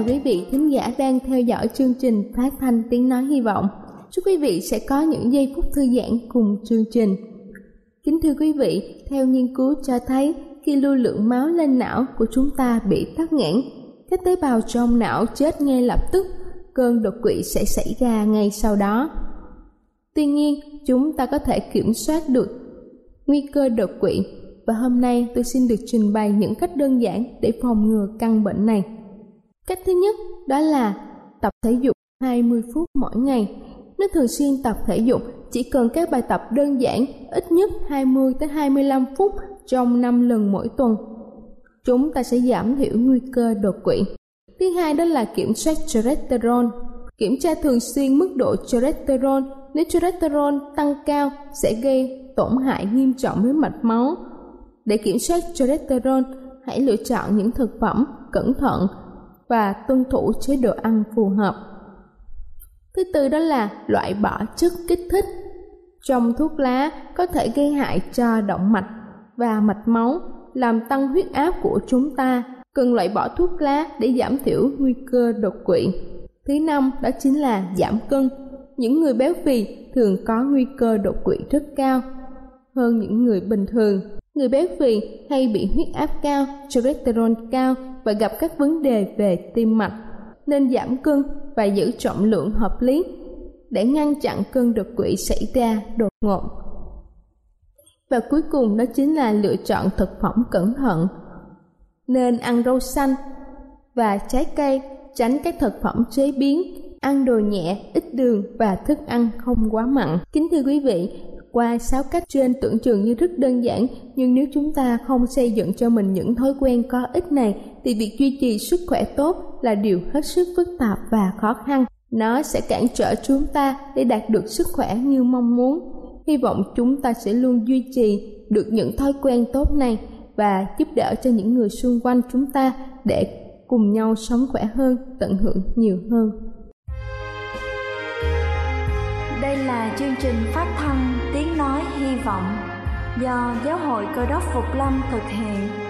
Chào quý vị thính giả đang theo dõi chương trình phát thanh tiếng nói hy vọng. Chúc quý vị sẽ có những giây phút thư giãn cùng chương trình. Kính thưa quý vị, theo nghiên cứu cho thấy khi lưu lượng máu lên não của chúng ta bị tắc nghẽn, các tế bào trong não chết ngay lập tức, cơn đột quỵ sẽ xảy ra ngay sau đó. Tuy nhiên, chúng ta có thể kiểm soát được nguy cơ đột quỵ và hôm nay tôi xin được trình bày những cách đơn giản để phòng ngừa căn bệnh này. Cách thứ nhất đó là tập thể dục 20 phút mỗi ngày. Nếu thường xuyên tập thể dục, chỉ cần các bài tập đơn giản ít nhất 20 tới 25 phút trong 5 lần mỗi tuần. Chúng ta sẽ giảm thiểu nguy cơ đột quỵ. Thứ hai đó là kiểm soát cholesterol. Kiểm tra thường xuyên mức độ cholesterol. Nếu cholesterol tăng cao sẽ gây tổn hại nghiêm trọng đến mạch máu. Để kiểm soát cholesterol, hãy lựa chọn những thực phẩm cẩn thận và tuân thủ chế độ ăn phù hợp. Thứ tư đó là loại bỏ chất kích thích. Trong thuốc lá có thể gây hại cho động mạch và mạch máu, làm tăng huyết áp của chúng ta. Cần loại bỏ thuốc lá để giảm thiểu nguy cơ đột quỵ. Thứ năm đó chính là giảm cân. Những người béo phì thường có nguy cơ đột quỵ rất cao hơn những người bình thường. Người béo phì hay bị huyết áp cao, cholesterol cao và gặp các vấn đề về tim mạch nên giảm cân và giữ trọng lượng hợp lý để ngăn chặn cơn đột quỵ xảy ra đột ngột. Và cuối cùng đó chính là lựa chọn thực phẩm cẩn thận. Nên ăn rau xanh và trái cây, tránh các thực phẩm chế biến, ăn đồ nhẹ, ít đường và thức ăn không quá mặn. Kính thưa quý vị, qua sáu cách trên tưởng chừng như rất đơn giản, nhưng nếu chúng ta không xây dựng cho mình những thói quen có ích này, thì việc duy trì sức khỏe tốt là điều hết sức phức tạp và khó khăn. Nó sẽ cản trở chúng ta để đạt được sức khỏe như mong muốn. Hy vọng chúng ta sẽ luôn duy trì được những thói quen tốt này và giúp đỡ cho những người xung quanh chúng ta để cùng nhau sống khỏe hơn, tận hưởng nhiều hơn. Đây là chương trình phát thanh Tiếng Nói Hy Vọng do Giáo hội Cơ đốc Phục Lâm thực hiện.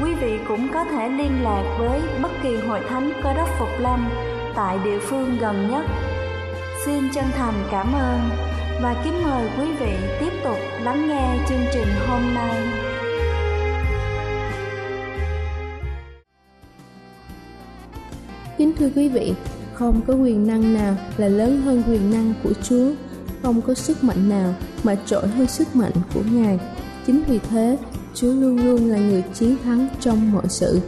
quý vị cũng có thể liên lạc với bất kỳ hội thánh cơ đốc Phục Lâm tại địa phương gần nhất. Xin chân thành cảm ơn và kính mời quý vị tiếp tục lắng nghe chương trình hôm nay. Kính thưa quý vị, không có quyền năng nào là lớn hơn quyền năng của Chúa không có sức mạnh nào mà trội hơn sức mạnh của Ngài. Chính vì thế, Chúa luôn luôn là người chiến thắng trong mọi sự.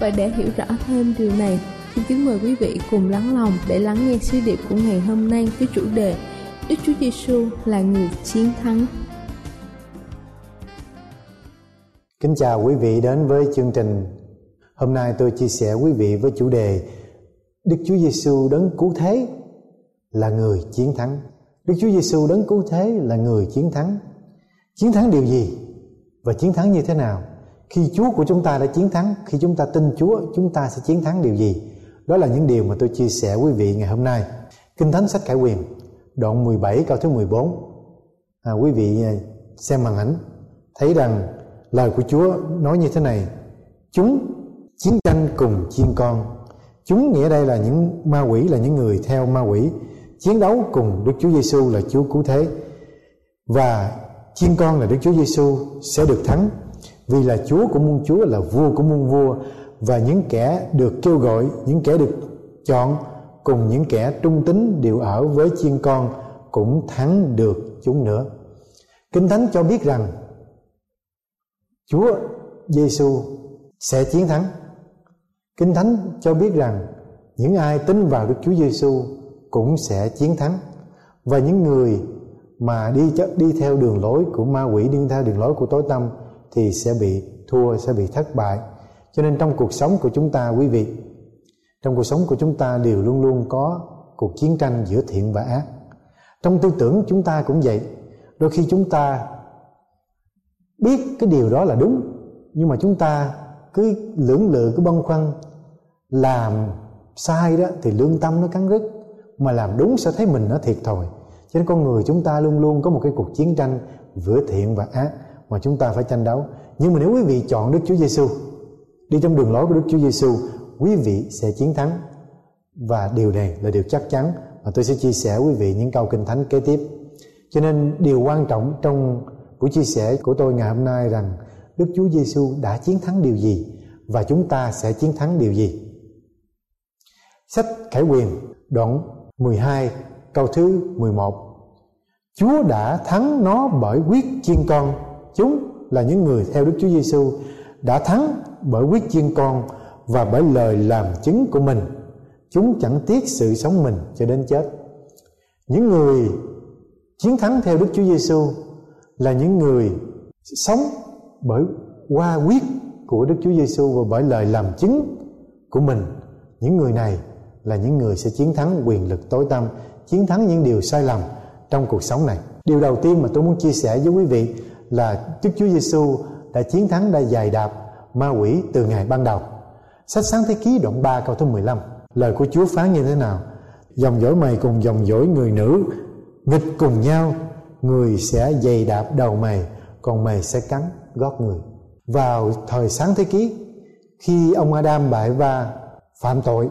Và để hiểu rõ thêm điều này, xin kính mời quý vị cùng lắng lòng để lắng nghe suy điệp của ngày hôm nay với chủ đề Đức Chúa Giêsu là người chiến thắng. Kính chào quý vị đến với chương trình. Hôm nay tôi chia sẻ quý vị với chủ đề Đức Chúa Giêsu đấng cứu thế là người chiến thắng. Đức Chúa Giêsu đấng cứu thế là người chiến thắng. Chiến thắng điều gì? Và chiến thắng như thế nào? Khi Chúa của chúng ta đã chiến thắng, khi chúng ta tin Chúa, chúng ta sẽ chiến thắng điều gì? Đó là những điều mà tôi chia sẻ quý vị ngày hôm nay. Kinh Thánh sách cải Quyền, đoạn 17 câu thứ 14. À, quý vị à, xem màn ảnh thấy rằng lời của Chúa nói như thế này: Chúng chiến tranh cùng chiên con. Chúng nghĩa đây là những ma quỷ là những người theo ma quỷ chiến đấu cùng Đức Chúa Giêsu là Chúa cứu thế và chiên con là Đức Chúa Giêsu sẽ được thắng. Vì là Chúa của muôn Chúa, là vua của muôn vua, và những kẻ được kêu gọi, những kẻ được chọn cùng những kẻ trung tín đều ở với chiên con cũng thắng được chúng nữa. Kinh thánh cho biết rằng Chúa Giêsu sẽ chiến thắng. Kinh thánh cho biết rằng những ai tin vào Đức Chúa Giêsu cũng sẽ chiến thắng. Và những người mà đi đi theo đường lối của ma quỷ, đi theo đường lối của tối tâm thì sẽ bị thua, sẽ bị thất bại. Cho nên trong cuộc sống của chúng ta, quý vị, trong cuộc sống của chúng ta đều luôn luôn có cuộc chiến tranh giữa thiện và ác. Trong tư tưởng chúng ta cũng vậy. Đôi khi chúng ta biết cái điều đó là đúng, nhưng mà chúng ta cứ lưỡng lự, cứ băn khoăn làm sai đó thì lương tâm nó cắn rứt, mà làm đúng sẽ thấy mình nó thiệt thòi cho nên con người chúng ta luôn luôn có một cái cuộc chiến tranh giữa thiện và ác mà chúng ta phải tranh đấu. Nhưng mà nếu quý vị chọn Đức Chúa Giêsu đi trong đường lối của Đức Chúa Giêsu quý vị sẽ chiến thắng. Và điều này là điều chắc chắn và tôi sẽ chia sẻ quý vị những câu kinh thánh kế tiếp. Cho nên điều quan trọng trong buổi chia sẻ của tôi ngày hôm nay rằng Đức Chúa Giêsu đã chiến thắng điều gì và chúng ta sẽ chiến thắng điều gì? Sách Khải Quyền đoạn 12 câu thứ 11 Chúa đã thắng nó bởi quyết chiên con. Chúng là những người theo Đức Chúa Giêsu đã thắng bởi quyết chiên con và bởi lời làm chứng của mình. Chúng chẳng tiếc sự sống mình cho đến chết. Những người chiến thắng theo Đức Chúa Giêsu là những người sống bởi qua quyết của Đức Chúa Giêsu và bởi lời làm chứng của mình. Những người này là những người sẽ chiến thắng quyền lực tối tăm chiến thắng những điều sai lầm trong cuộc sống này. Điều đầu tiên mà tôi muốn chia sẻ với quý vị là Đức Chúa Giêsu đã chiến thắng đã dài đạp ma quỷ từ ngày ban đầu. Sách sáng thế ký đoạn 3 câu thứ 15 lời của Chúa phán như thế nào? Dòng dõi mày cùng dòng dõi người nữ, nghịch cùng nhau, người sẽ dày đạp đầu mày, còn mày sẽ cắn gót người. Vào thời sáng thế ký, khi ông Adam bại và phạm tội,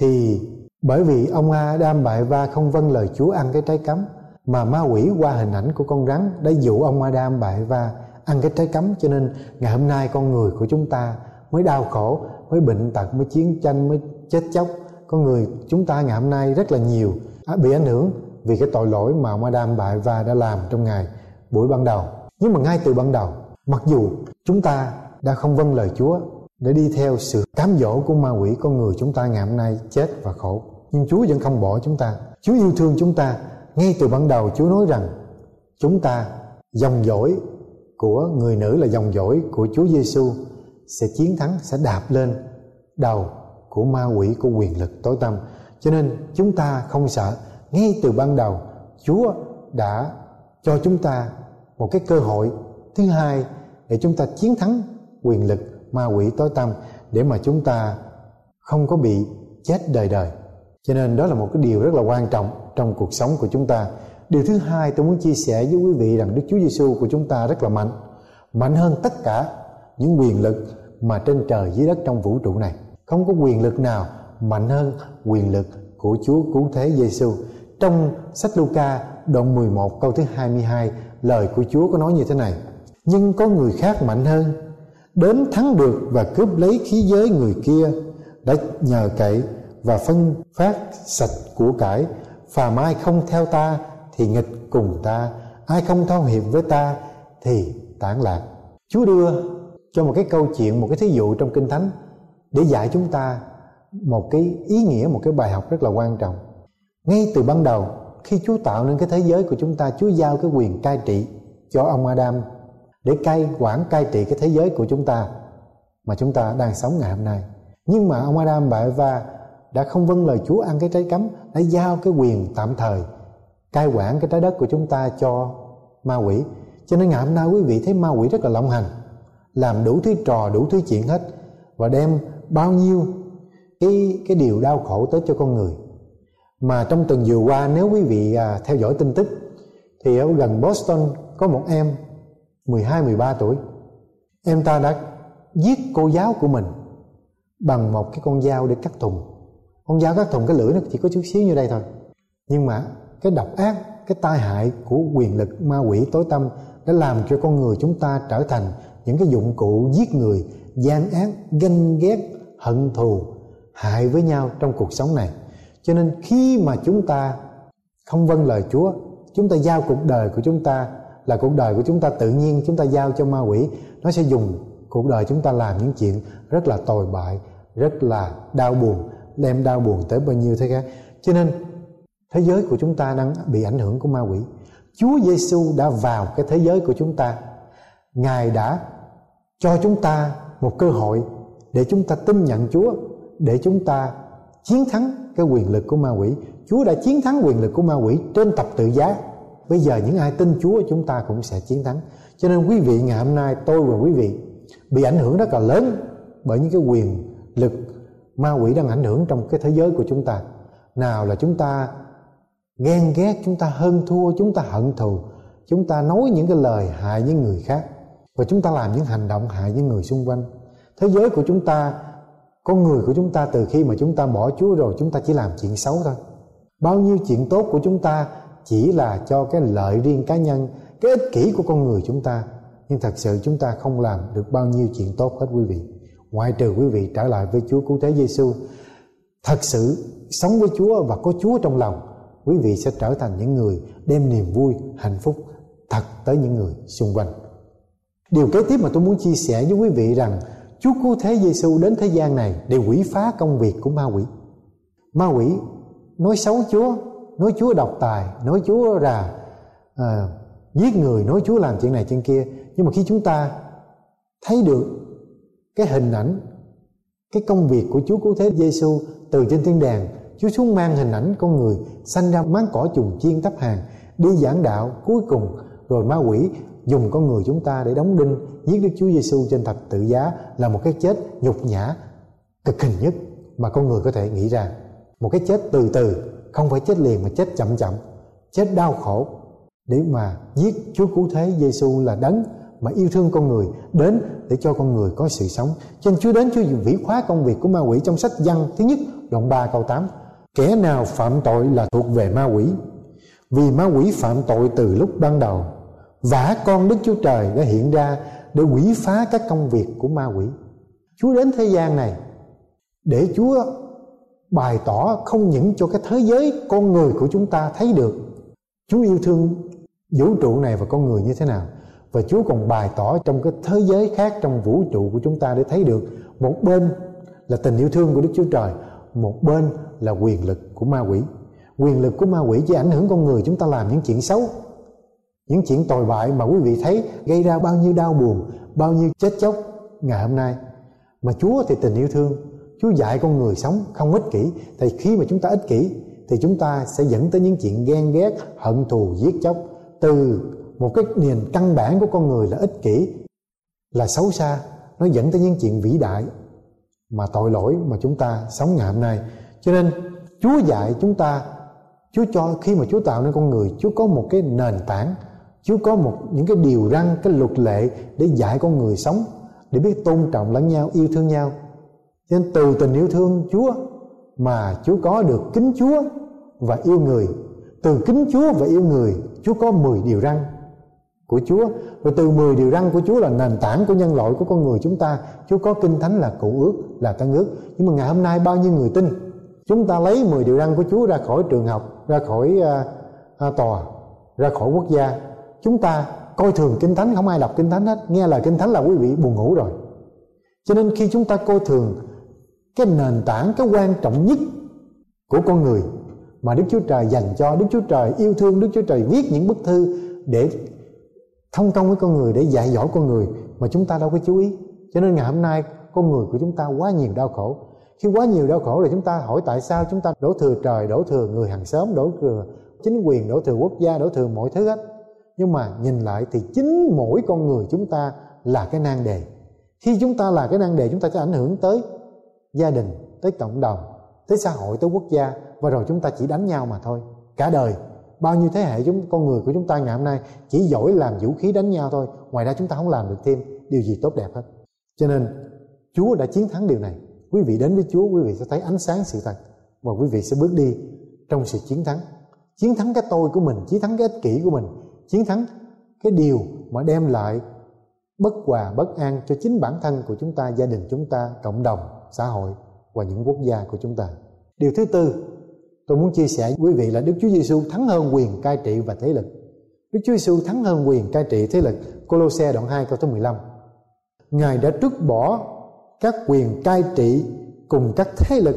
thì bởi vì ông Adam bại va không vâng lời Chúa ăn cái trái cấm, mà ma quỷ qua hình ảnh của con rắn đã dụ ông Adam bại va ăn cái trái cấm. Cho nên ngày hôm nay con người của chúng ta mới đau khổ, mới bệnh tật, mới chiến tranh, mới chết chóc. Con người chúng ta ngày hôm nay rất là nhiều à, bị ảnh hưởng vì cái tội lỗi mà ông Adam bại và đã làm trong ngày, buổi ban đầu. Nhưng mà ngay từ ban đầu, mặc dù chúng ta đã không vâng lời Chúa để đi theo sự cám dỗ của ma quỷ, con người chúng ta ngày hôm nay chết và khổ. Nhưng Chúa vẫn không bỏ chúng ta. Chúa yêu thương chúng ta. Ngay từ ban đầu, Chúa nói rằng, chúng ta dòng dõi của người nữ là dòng dõi của Chúa Giêsu sẽ chiến thắng, sẽ đạp lên đầu của ma quỷ của quyền lực tối tăm. Cho nên, chúng ta không sợ. Ngay từ ban đầu, Chúa đã cho chúng ta một cái cơ hội thứ hai để chúng ta chiến thắng quyền lực ma quỷ tối tăm để mà chúng ta không có bị chết đời đời. Cho nên đó là một cái điều rất là quan trọng trong cuộc sống của chúng ta. Điều thứ hai tôi muốn chia sẻ với quý vị rằng Đức Chúa Giêsu của chúng ta rất là mạnh mạnh hơn tất cả những quyền lực mà trên trời dưới đất trong vũ trụ này. Không có quyền lực nào mạnh hơn quyền lực của Chúa cứu thế Giêsu trong sách Luca đoạn 11 câu thứ 22 lời của Chúa có nói như thế này, nhưng có người khác mạnh hơn đến thắng được và cướp lấy khí giới người kia, đã nhờ cậy và phân phát sạch của cải. Phàm ai không theo ta thì nghịch cùng ta, ai không thao hiệp với ta thì tản lạc. Chúa đưa cho một cái câu chuyện, một cái thí dụ trong kinh thánh để dạy chúng ta một cái ý nghĩa, một cái bài học rất là quan trọng. Ngay từ ban đầu, khi Chúa tạo nên cái thế giới của chúng ta, Chúa giao cái quyền cai trị cho ông Adam để cai quản cai trị cái thế giới của chúng ta mà chúng ta đang sống ngày hôm nay. Nhưng mà ông Adam và Eva đã không vâng lời Chúa ăn cái trái cấm đã giao cái quyền tạm thời cai quản cái trái đất của chúng ta cho ma quỷ. Cho nên ngày hôm nay quý vị thấy ma quỷ rất là lộng hành làm đủ thứ trò đủ thứ chuyện hết và đem bao nhiêu cái cái điều đau khổ tới cho con người. Mà trong tuần vừa qua nếu quý vị à, theo dõi tin tức thì ở gần Boston có một em 12 13 tuổi. Em ta đã giết cô giáo của mình bằng một cái con dao để cắt thùng. Con dao cắt thùng, cái lưỡi nó chỉ có chút xíu như đây thôi. Nhưng mà cái độc ác, cái tai hại của quyền lực ma quỷ tối tâm đã làm cho con người chúng ta trở thành những cái dụng cụ giết người, gian ác, ganh ghét, hận thù, hại với nhau trong cuộc sống này. Cho nên khi mà chúng ta không vâng lời Chúa, chúng ta giao cuộc đời của chúng ta là cuộc đời của chúng ta tự nhiên, chúng ta giao cho ma quỷ. Nó sẽ dùng cuộc đời chúng ta làm những chuyện rất là tồi bại, rất là đau buồn, đem đau buồn tới bao nhiêu thế khác. Cho nên, thế giới của chúng ta đang bị ảnh hưởng của ma quỷ. Chúa Giêsu đã vào cái thế giới của chúng ta. Ngài đã cho chúng ta một cơ hội để chúng ta tin nhận Chúa, để chúng ta chiến thắng cái quyền lực của ma quỷ. Chúa đã chiến thắng quyền lực của ma quỷ trên tập tự giá bây giờ những ai tin Chúa chúng ta cũng sẽ chiến thắng cho nên quý vị ngày hôm nay tôi và quý vị bị ảnh hưởng rất là lớn bởi những cái quyền lực ma quỷ đang ảnh hưởng trong cái thế giới của chúng ta nào là chúng ta ghen ghét chúng ta hơn thua chúng ta hận thù chúng ta nói những cái lời hại những người khác và chúng ta làm những hành động hại những người xung quanh thế giới của chúng ta con người của chúng ta từ khi mà chúng ta bỏ Chúa rồi chúng ta chỉ làm chuyện xấu thôi bao nhiêu chuyện tốt của chúng ta chỉ là cho cái lợi riêng cá nhân cái ích kỷ của con người chúng ta. Nhưng thật sự chúng ta không làm được bao nhiêu chuyện tốt hết quý vị. Ngoại trừ quý vị trở lại với Chúa cứu thế Giêsu thật sự sống với Chúa và có Chúa trong lòng quý vị sẽ trở thành những người đem niềm vui hạnh phúc thật tới những người xung quanh. Điều kế tiếp mà tôi muốn chia sẻ với quý vị rằng Chúa cứu thế Giêsu đến thế gian này để quỷ phá công việc của ma quỷ. Ma quỷ nói xấu Chúa, nói Chúa độc tài, nói Chúa là à, ờ, giết người, nói Chúa làm chuyện này chuyện kia. Nhưng mà khi chúng ta thấy được cái hình ảnh, cái công việc của Chúa cứu thế Giêsu từ trên thiên đàng, Chúa xuống mang hình ảnh con người sanh ra máng cỏ trùng chiên tấp hàng, đi giảng đạo cuối cùng rồi ma quỷ dùng con người chúng ta để đóng đinh giết Đức Chúa Giêsu trên thập tự giá là một cái chết nhục nhã cực hình nhất mà con người có thể nghĩ ra một cái chết từ từ không phải chết liền mà chết chậm chậm, chết đau khổ. Để mà giết Chúa cứu thế Giêsu là đấng mà yêu thương con người, đến để cho con người có sự sống. Cho nên Chúa đến, Chúa vĩ khóa công việc của ma quỷ trong sách văn thứ nhất, đoạn 3 câu 8 kẻ nào phạm tội là thuộc về ma quỷ, vì ma quỷ phạm tội từ lúc ban đầu. Vả con Đức Chúa Trời đã hiện ra để quỷ phá các công việc của ma quỷ. Chúa đến thế gian này để Chúa bày tỏ không những cho cái thế giới con người của chúng ta thấy được. Chúa yêu thương vũ trụ này và con người như thế nào. Và Chúa còn bày tỏ trong cái thế giới khác, trong vũ trụ của chúng ta để thấy được một bên là tình yêu thương của Đức Chúa Trời, một bên là quyền lực của ma quỷ. Quyền lực của ma quỷ chỉ ảnh hưởng con người chúng ta làm những chuyện xấu, những chuyện tồi bại mà quý vị thấy gây ra bao nhiêu đau buồn, bao nhiêu chết chóc ngày hôm nay. Mà Chúa thì tình yêu thương. Chúa dạy con người sống không ích kỷ. Thì khi mà chúng ta ích kỷ, thì chúng ta sẽ dẫn tới những chuyện ghen ghét, hận thù, giết chóc. Từ một cái nền căn bản của con người là ích kỷ, là xấu xa, nó dẫn tới những chuyện vĩ đại mà tội lỗi mà chúng ta sống ngày hôm nay. Cho nên, Chúa dạy chúng ta, Chúa cho khi mà Chúa tạo nên con người, Chúa có một cái nền tảng, Chúa có một những cái điều răn, cái luật lệ để dạy con người sống, để biết tôn trọng lẫn nhau, yêu thương nhau cho nên từ tình yêu thương Chúa mà Chúa có được kính Chúa và yêu người từ kính Chúa và yêu người Chúa có 10 điều răn của Chúa. Rồi từ 10 điều răn của Chúa là nền tảng của nhân loại của con người chúng ta. Chúa có kinh thánh là cụ ước là tân ước. Nhưng mà ngày hôm nay bao nhiêu người tin? Chúng ta lấy 10 điều răn của Chúa ra khỏi trường học ra khỏi uh, tòa ra khỏi quốc gia. Chúng ta coi thường kinh thánh không ai đọc kinh thánh hết. Nghe lời kinh thánh là quý vị buồn ngủ rồi. Cho nên khi chúng ta coi thường cái nền tảng, cái quan trọng nhất của con người mà Đức Chúa Trời dành cho, Đức Chúa Trời yêu thương, Đức Chúa Trời viết những bức thư để thông công với con người, để dạy dỗ con người mà chúng ta đâu có chú ý. Cho nên ngày hôm nay, con người của chúng ta quá nhiều đau khổ. Khi quá nhiều đau khổ thì chúng ta hỏi tại sao chúng ta đổ thừa trời, đổ thừa người hàng xóm, đổ thừa chính quyền, đổ thừa quốc gia, đổ thừa mọi thứ hết. Nhưng mà nhìn lại thì chính mỗi con người chúng ta là cái nan đề. Khi chúng ta là cái nan đề, chúng ta sẽ ảnh hưởng tới gia đình, tới cộng đồng, tới xã hội, tới quốc gia, và rồi chúng ta chỉ đánh nhau mà thôi. Cả đời, bao nhiêu thế hệ chúng, con người của chúng ta ngày hôm nay chỉ giỏi làm vũ khí đánh nhau thôi, ngoài ra chúng ta không làm được thêm điều gì tốt đẹp hết. Cho nên, Chúa đã chiến thắng điều này. Quý vị đến với Chúa, quý vị sẽ thấy ánh sáng sự thật, và quý vị sẽ bước đi trong sự chiến thắng. Chiến thắng cái tôi của mình, chiến thắng cái ích kỷ của mình, chiến thắng cái điều mà đem lại bất hòa, bất an cho chính bản thân của chúng ta, gia đình chúng ta, cộng đồng xã hội và những quốc gia của chúng ta. Điều thứ tư, tôi muốn chia sẻ với quý vị là Đức Chúa Giêsu thắng hơn quyền cai trị và thế lực. Đức Chúa Giêsu thắng hơn quyền cai trị thế lực, Colosse đoạn 2 câu thứ 15 Ngài đã trút bỏ các quyền cai trị cùng các thế lực,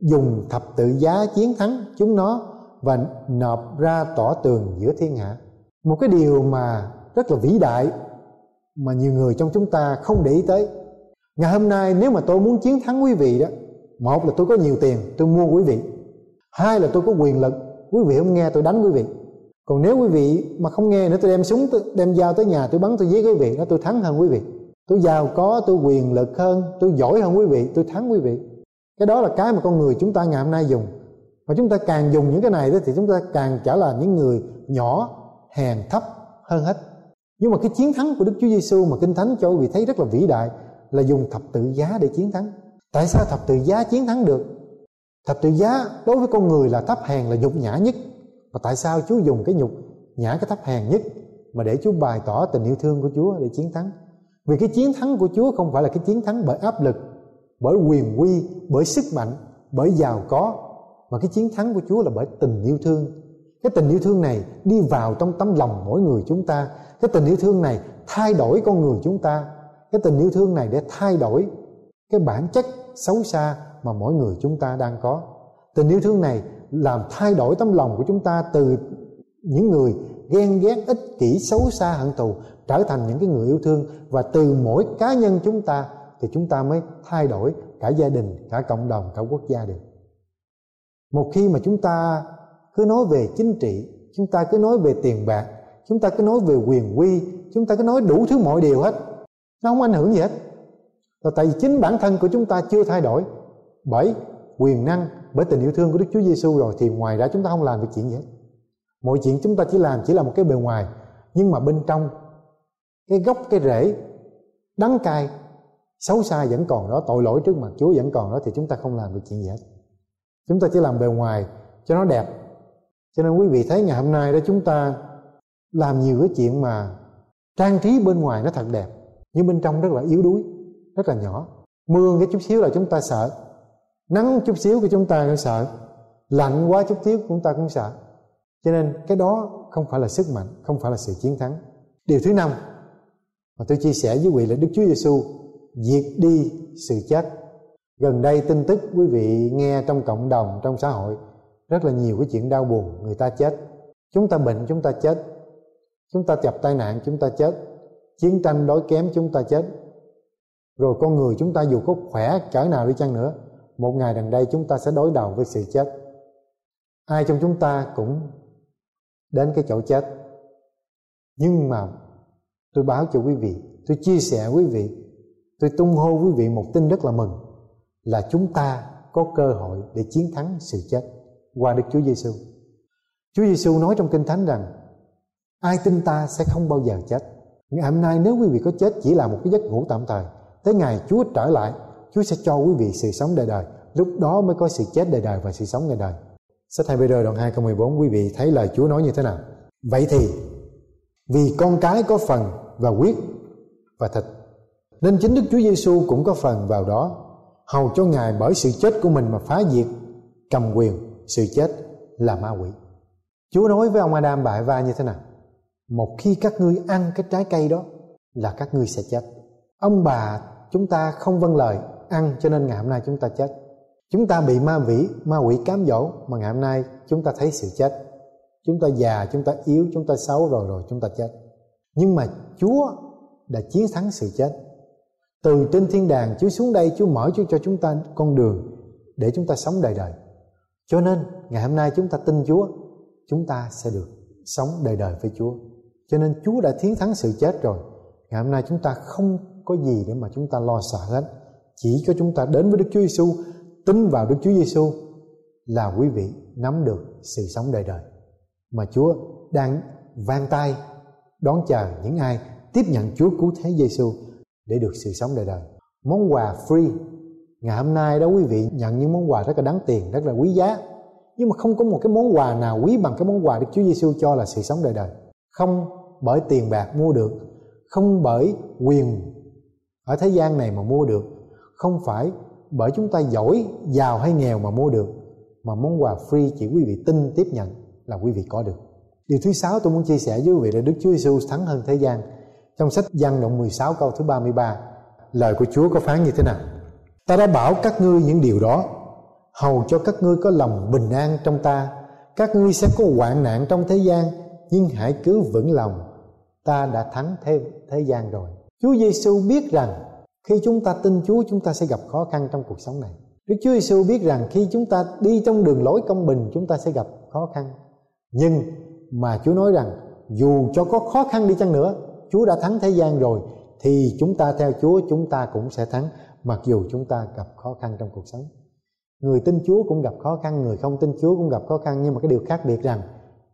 dùng thập tự giá chiến thắng chúng nó và nộp ra tỏ tường giữa thiên hạ. Một cái điều mà rất là vĩ đại mà nhiều người trong chúng ta không để ý tới ngày hôm nay nếu mà tôi muốn chiến thắng quý vị đó, một là tôi có nhiều tiền, tôi mua quý vị. Hai là tôi có quyền lực, quý vị không nghe tôi đánh quý vị. Còn nếu quý vị mà không nghe nữa, tôi đem súng, tôi đem dao tới nhà, tôi bắn tôi giết quý vị, đó tôi thắng hơn quý vị. Tôi giàu có, tôi quyền lực hơn, tôi giỏi hơn quý vị, tôi thắng quý vị. Cái đó là cái mà con người chúng ta ngày hôm nay dùng. Và chúng ta càng dùng những cái này thì chúng ta càng trở là những người nhỏ, hèn thấp hơn hết. Nhưng mà cái chiến thắng của Đức Chúa Giêsu mà Kinh Thánh cho quý vị thấy rất là vĩ đại là dùng thập tự giá để chiến thắng. Tại sao thập tự giá chiến thắng được? Thập tự giá đối với con người là thấp hèn là nhục nhã nhất. Và tại sao Chúa dùng cái nhục nhã, cái thấp hèn nhất mà để Chúa bày tỏ tình yêu thương của Chúa để chiến thắng? Vì cái chiến thắng của Chúa không phải là cái chiến thắng bởi áp lực, bởi quyền quy, bởi sức mạnh, bởi giàu có, mà cái chiến thắng của Chúa là bởi tình yêu thương. Cái tình yêu thương này đi vào trong tấm lòng mỗi người chúng ta. Cái tình yêu thương này thay đổi con người chúng ta cái tình yêu thương này để thay đổi cái bản chất xấu xa mà mỗi người chúng ta đang có. Tình yêu thương này làm thay đổi tấm lòng của chúng ta từ những người ghen ghét, ích kỷ, xấu xa, hận thù trở thành những cái người yêu thương. Và từ mỗi cá nhân chúng ta thì chúng ta mới thay đổi cả gia đình, cả cộng đồng, cả quốc gia được. Một khi mà chúng ta cứ nói về chính trị, chúng ta cứ nói về tiền bạc, chúng ta cứ nói về quyền quy, chúng ta cứ nói đủ thứ mọi điều hết nó không ảnh hưởng gì hết. Là tại vì chính bản thân của chúng ta chưa thay đổi bởi quyền năng, bởi tình yêu thương của Đức Chúa Giêsu rồi, thì ngoài ra chúng ta không làm được chuyện gì hết. Mọi chuyện chúng ta chỉ làm chỉ là một cái bề ngoài, nhưng mà bên trong cái gốc, cái rễ đắng cay, xấu xa vẫn còn đó, tội lỗi trước mặt Chúa vẫn còn đó, thì chúng ta không làm được chuyện gì hết. Chúng ta chỉ làm bề ngoài cho nó đẹp. Cho nên quý vị thấy ngày hôm nay đó, chúng ta làm nhiều cái chuyện mà trang trí bên ngoài nó thật đẹp nhưng bên trong rất là yếu đuối, rất là nhỏ. Mưa cái chút xíu là chúng ta sợ. Nắng chút xíu của chúng ta cũng sợ. Lạnh quá chút xíu chúng ta cũng sợ. Cho nên cái đó không phải là sức mạnh, không phải là sự chiến thắng. Điều thứ năm mà tôi chia sẻ với quý vị là Đức Chúa Giêsu diệt đi sự chết. Gần đây tin tức quý vị nghe trong cộng đồng, trong xã hội, rất là nhiều cái chuyện đau buồn, người ta chết. Chúng ta bệnh, chúng ta chết. Chúng ta gặp tai nạn, chúng ta chết chiến tranh đói kém chúng ta chết rồi con người chúng ta dù có khỏe cỡ nào đi chăng nữa, một ngày gần đây chúng ta sẽ đối đầu với sự chết ai trong chúng ta cũng đến cái chỗ chết nhưng mà tôi báo cho quý vị, tôi chia sẻ quý vị, tôi tung hô quý vị một tin rất là mừng là chúng ta có cơ hội để chiến thắng sự chết qua Đức Chúa Giêsu. Chúa Giêsu nói trong Kinh Thánh rằng, ai tin ta sẽ không bao giờ chết. Ngày hôm nay nếu quý vị có chết chỉ là một cái giấc ngủ tạm thời, tới ngày Chúa trở lại, Chúa sẽ cho quý vị sự sống đời đời. Lúc đó mới có sự chết đời đời và sự sống đời đời. Sách 2 Peter đoạn 2 câu 14 quý vị thấy lời Chúa nói như thế nào? Vậy thì vì con cái có phần và quyết và thịt nên chính Đức Chúa Giêsu cũng có phần vào đó hầu cho Ngài bởi sự chết của mình mà phá diệt cầm quyền sự chết là ma quỷ Chúa nói với ông Adam bại va như thế nào một khi các ngươi ăn cái trái cây đó là các ngươi sẽ chết ông bà chúng ta không vâng lời ăn cho nên ngày hôm nay chúng ta chết chúng ta bị ma vĩ ma quỷ cám dỗ mà ngày hôm nay chúng ta thấy sự chết chúng ta già chúng ta yếu chúng ta xấu rồi rồi chúng ta chết nhưng mà chúa đã chiến thắng sự chết từ trên thiên đàng chúa xuống đây chúa mở Chúa cho chúng ta con đường để chúng ta sống đời đời cho nên ngày hôm nay chúng ta tin chúa chúng ta sẽ được sống đời đời với chúa cho nên chúa đã chiến thắng sự chết rồi. Ngày hôm nay chúng ta không có gì để mà chúng ta lo sợ hết. Chỉ có chúng ta đến với Đức Chúa Giêsu tin vào Đức Chúa Giêsu là quý vị nắm được sự sống đời đời. Mà Chúa đang vang tay, đón chờ những ai tiếp nhận Chúa cứu thế Giêsu để được sự sống đời đời. Món quà free. Ngày hôm nay đó quý vị nhận những món quà rất là đáng tiền, rất là quý giá. Nhưng mà không có một cái món quà nào quý bằng cái món quà Đức Chúa Giêsu cho là sự sống đời đời. Không bởi tiền bạc mua được, không bởi quyền ở thế gian này mà mua được, không phải bởi chúng ta giỏi, giàu hay nghèo mà mua được, mà món quà free chỉ quý vị tin, tiếp nhận là quý vị có được. Điều thứ sáu tôi muốn chia sẻ với quý vị là Đức Chúa Giêsu thắng hơn thế gian. Trong sách Giăng đoạn 16 câu thứ 33 lời của Chúa có phán như thế nào? Ta đã bảo các ngươi những điều đó, hầu cho các ngươi có lòng bình an trong ta. Các ngươi sẽ có hoạn nạn trong thế gian, nhưng hãy cứ vững lòng ta đã thắng thế thế gian rồi. Chúa Giêsu biết rằng khi chúng ta tin Chúa, chúng ta sẽ gặp khó khăn trong cuộc sống này. Đức Chúa Giêsu biết rằng khi chúng ta đi trong đường lối công bình, chúng ta sẽ gặp khó khăn. Nhưng mà Chúa nói rằng, dù cho có khó khăn đi chăng nữa, Chúa đã thắng thế gian rồi, thì chúng ta theo Chúa, chúng ta cũng sẽ thắng, mặc dù chúng ta gặp khó khăn trong cuộc sống. Người tin Chúa cũng gặp khó khăn, người không tin Chúa cũng gặp khó khăn. Nhưng mà cái điều khác biệt rằng,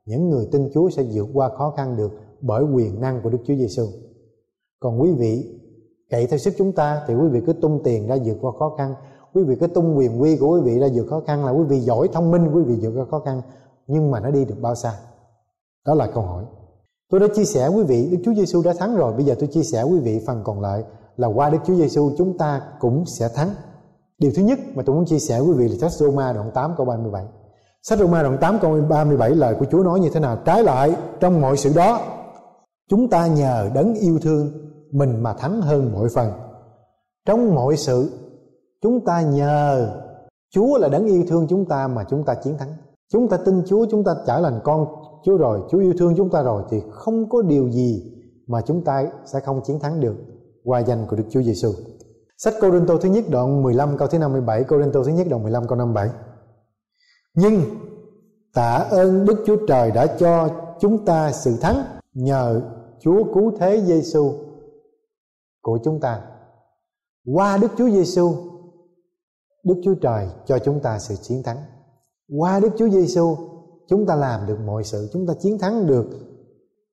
những người tin Chúa sẽ vượt qua khó khăn được bởi quyền năng của Đức Chúa Giêsu còn quý vị cậy theo sức chúng ta thì quý vị cứ tung tiền ra vượt qua khó khăn. Quý vị cứ tung quyền quy của quý vị ra vượt khó khăn là quý vị giỏi, thông minh, quý vị vượt qua khó khăn. Nhưng mà nó đi được bao xa? Đó là câu hỏi. Tôi đã chia sẻ quý vị, Đức Chúa Giêsu đã thắng rồi. Bây giờ tôi chia sẻ quý vị phần còn lại là qua Đức Chúa Giêsu chúng ta cũng sẽ thắng. Điều thứ nhất mà tôi muốn chia sẻ quý vị là sách Roma đoạn 8 câu 37 sách Roma đoạn 8 câu 37 lời của Chúa nói như thế nào? Trái lại, trong mọi sự đó chúng ta nhờ đấng yêu thương mình mà thắng hơn mọi phần trong mọi sự chúng ta nhờ Chúa là đấng yêu thương chúng ta mà chúng ta chiến thắng chúng ta tin Chúa chúng ta trở thành con Chúa rồi Chúa yêu thương chúng ta rồi thì không có điều gì mà chúng ta sẽ không chiến thắng được qua danh của Đức Chúa Giêsu. Sách Cô Rinh Tô thứ nhất đoạn 15 câu thứ 57, Cô Rinh Tô thứ nhất đoạn 15 câu 57. Nhưng tạ ơn Đức Chúa Trời đã cho chúng ta sự thắng nhờ Chúa cứu thế Giêsu của chúng ta. Qua Đức Chúa Giêsu, Đức Chúa Trời cho chúng ta sự chiến thắng. Qua Đức Chúa Giêsu, chúng ta làm được mọi sự, chúng ta chiến thắng được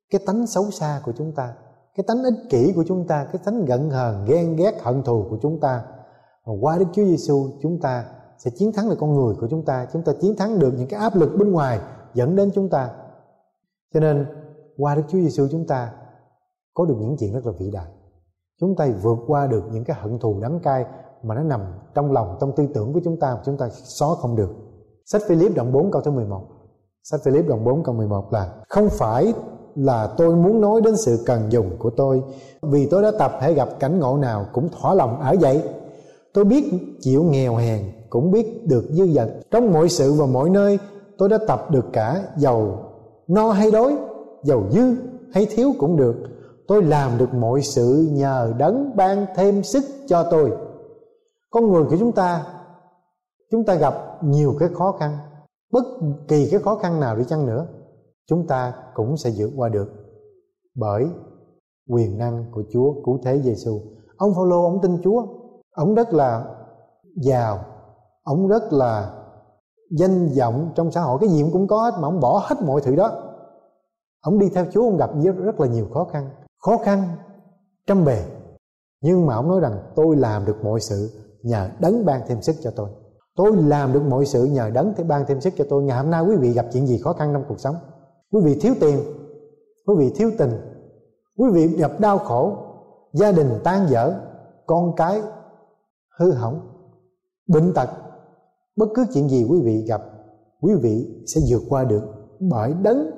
cái tánh xấu xa của chúng ta, cái tánh ích kỷ của chúng ta, cái tánh giận hờn, ghen ghét, hận thù của chúng ta. Và qua Đức Chúa Giêsu, chúng ta sẽ chiến thắng được con người của chúng ta, chúng ta chiến thắng được những cái áp lực bên ngoài dẫn đến chúng ta. Cho nên qua Đức Chúa Giêsu chúng ta có được những chuyện rất là vĩ đại. Chúng ta vượt qua được những cái hận thù đắng cay mà nó nằm trong lòng, trong tư tưởng của chúng ta mà chúng ta xóa không được. Sách Philip đoạn 4 câu thứ 11 sách Philip đoạn 4 câu 11 là, không phải là tôi muốn nói đến sự cần dùng của tôi, vì tôi đã tập hãy gặp cảnh ngộ nào cũng thỏa lòng ở dậy tôi biết chịu nghèo hèn cũng biết được dư dật. Trong mọi sự và mọi nơi, tôi đã tập được cả giàu no hay đói, giàu dư hay thiếu cũng được tôi làm được mọi sự nhờ đấng ban thêm sức cho tôi. Con người của chúng ta chúng ta gặp nhiều cái khó khăn bất kỳ cái khó khăn nào đi chăng nữa chúng ta cũng sẽ vượt qua được. Bởi quyền năng của Chúa cứu thế Giêsu. Ông Phaolô ông tin Chúa, ông rất là giàu, ông rất là danh vọng trong xã hội. Cái gì cũng có hết mà ông bỏ hết mọi thứ đó. Ông đi theo Chúa ông gặp rất là nhiều khó khăn khó khăn trăm bề. Nhưng mà ông nói rằng, tôi làm được mọi sự, nhờ đấng ban thêm sức cho tôi. Tôi làm được mọi sự, nhờ đấng thế ban thêm sức cho tôi. Ngày hôm nay quý vị gặp chuyện gì khó khăn trong cuộc sống? Quý vị thiếu tiền, quý vị thiếu tình, quý vị gặp đau khổ, gia đình tan vỡ con cái hư hỏng, bệnh tật, bất cứ chuyện gì quý vị gặp, quý vị sẽ vượt qua được bởi đấng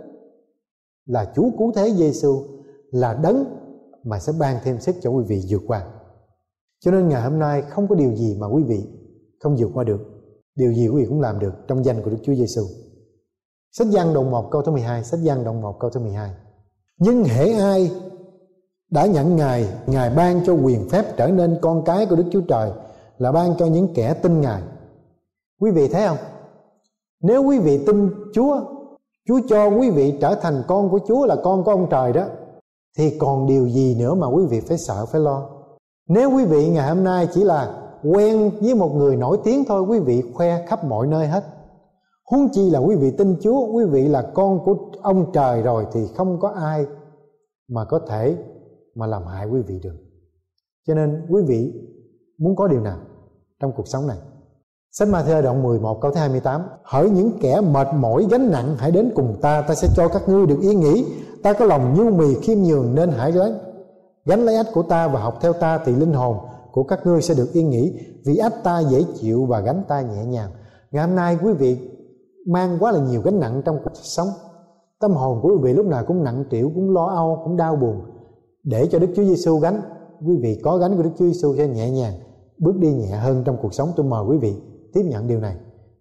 là Chúa cứu thế Giêsu là đấng mà sẽ ban thêm sức cho quý vị vượt qua. Cho nên ngày hôm nay không có điều gì mà quý vị không vượt qua được. Điều gì quý vị cũng làm được trong danh của Đức Chúa Giêsu. Sách Giăng đoạn 1 câu thứ 12, sách Giăng đoạn 1 câu thứ 12. Nhưng hễ ai đã nhận Ngài, Ngài ban cho quyền phép trở nên con cái của Đức Chúa Trời là ban cho những kẻ tin Ngài. Quý vị thấy không? Nếu quý vị tin Chúa, Chúa cho quý vị trở thành con của Chúa là con của ông trời đó thì còn điều gì nữa mà quý vị phải sợ, phải lo. Nếu quý vị ngày hôm nay chỉ là quen với một người nổi tiếng thôi, quý vị khoe khắp mọi nơi hết. Huống chi là quý vị tin Chúa, quý vị là con của ông trời rồi thì không có ai mà có thể mà làm hại quý vị được. Cho nên quý vị muốn có điều nào trong cuộc sống này? Sách Ma-thơ đoạn 11 câu thứ 28 Hỡi những kẻ mệt mỏi gánh nặng, Hãy đến cùng ta Ta sẽ cho các ngươi được yên nghỉ. Ta có lòng nhu mì khiêm nhường Nên hãy gánh Gánh lấy ách của ta và học theo ta Thì linh hồn của các ngươi sẽ được yên nghỉ Vì ách ta dễ chịu và gánh ta nhẹ nhàng. Ngày hôm nay quý vị mang quá là nhiều gánh nặng trong cuộc sống. Tâm hồn của quý vị lúc nào cũng nặng trĩu Cũng lo âu, cũng đau buồn. Để cho Đức Chúa Giêsu gánh Quý vị có gánh của Đức Chúa Giêsu sẽ nhẹ nhàng Bước đi nhẹ hơn trong cuộc sống. Tôi mời quý vị tiếp nhận điều này.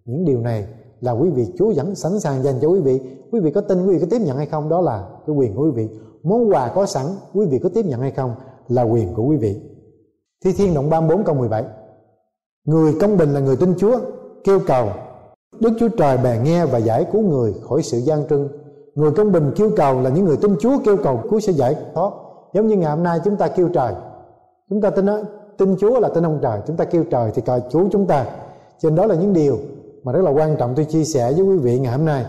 Những điều này là quý vị Chúa vẫn sẵn sàng dành cho quý vị. Quý vị có tin, quý vị có tiếp nhận hay không? Đó là cái quyền của quý vị. Món quà có sẵn, quý vị có tiếp nhận hay không? Là quyền của quý vị. Thi Thiên Động 34 câu 17 Người công bình là người tin Chúa, Kêu cầu. Đức Chúa Trời bè nghe và giải cứu người khỏi sự gian trưng. Người công bình kêu cầu là những người tin Chúa, kêu cầu cứu sẽ giải thoát. Giống như ngày hôm nay chúng ta kêu trời. Chúng ta tin tin Chúa là tin ông trời. Chúng ta kêu trời thì cầu Chúa chúng ta. Cho nên đó là những điều mà rất là quan trọng tôi chia sẻ với quý vị ngày hôm nay.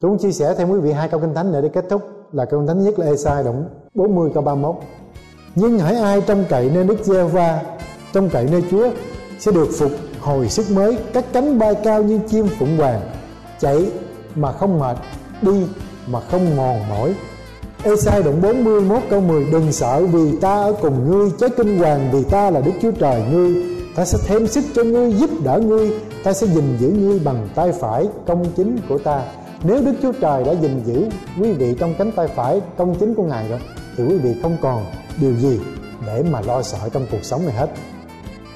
Tôi muốn chia sẻ thêm quý vị hai câu kinh thánh nữa để kết thúc là câu kinh thánh nhất là Esai đoạn 40 câu 31 nhưng hãy ai trong cậy nơi Đức giê va trong cậy nơi Chúa, sẽ được phục hồi sức mới, các cánh bay cao như chim phụng hoàng chạy mà không mệt, đi mà không mòn mỏi. Esai đoạn 41 câu 10 Đừng sợ vì ta ở cùng ngươi, Chớ kinh hoàng vì ta là Đức Chúa Trời ngươi ta sẽ thêm sức cho ngươi, giúp đỡ ngươi. Ta sẽ gìn giữ ngươi bằng tay phải công chính của ta. Nếu Đức Chúa Trời đã gìn giữ quý vị trong cánh tay phải công chính của Ngài rồi, thì quý vị không còn điều gì để mà lo sợ trong cuộc sống này hết.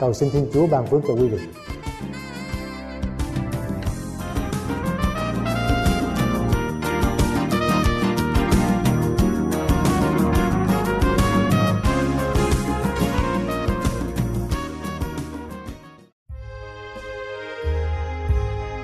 Cầu xin Thiên Chúa ban phước cho quý vị.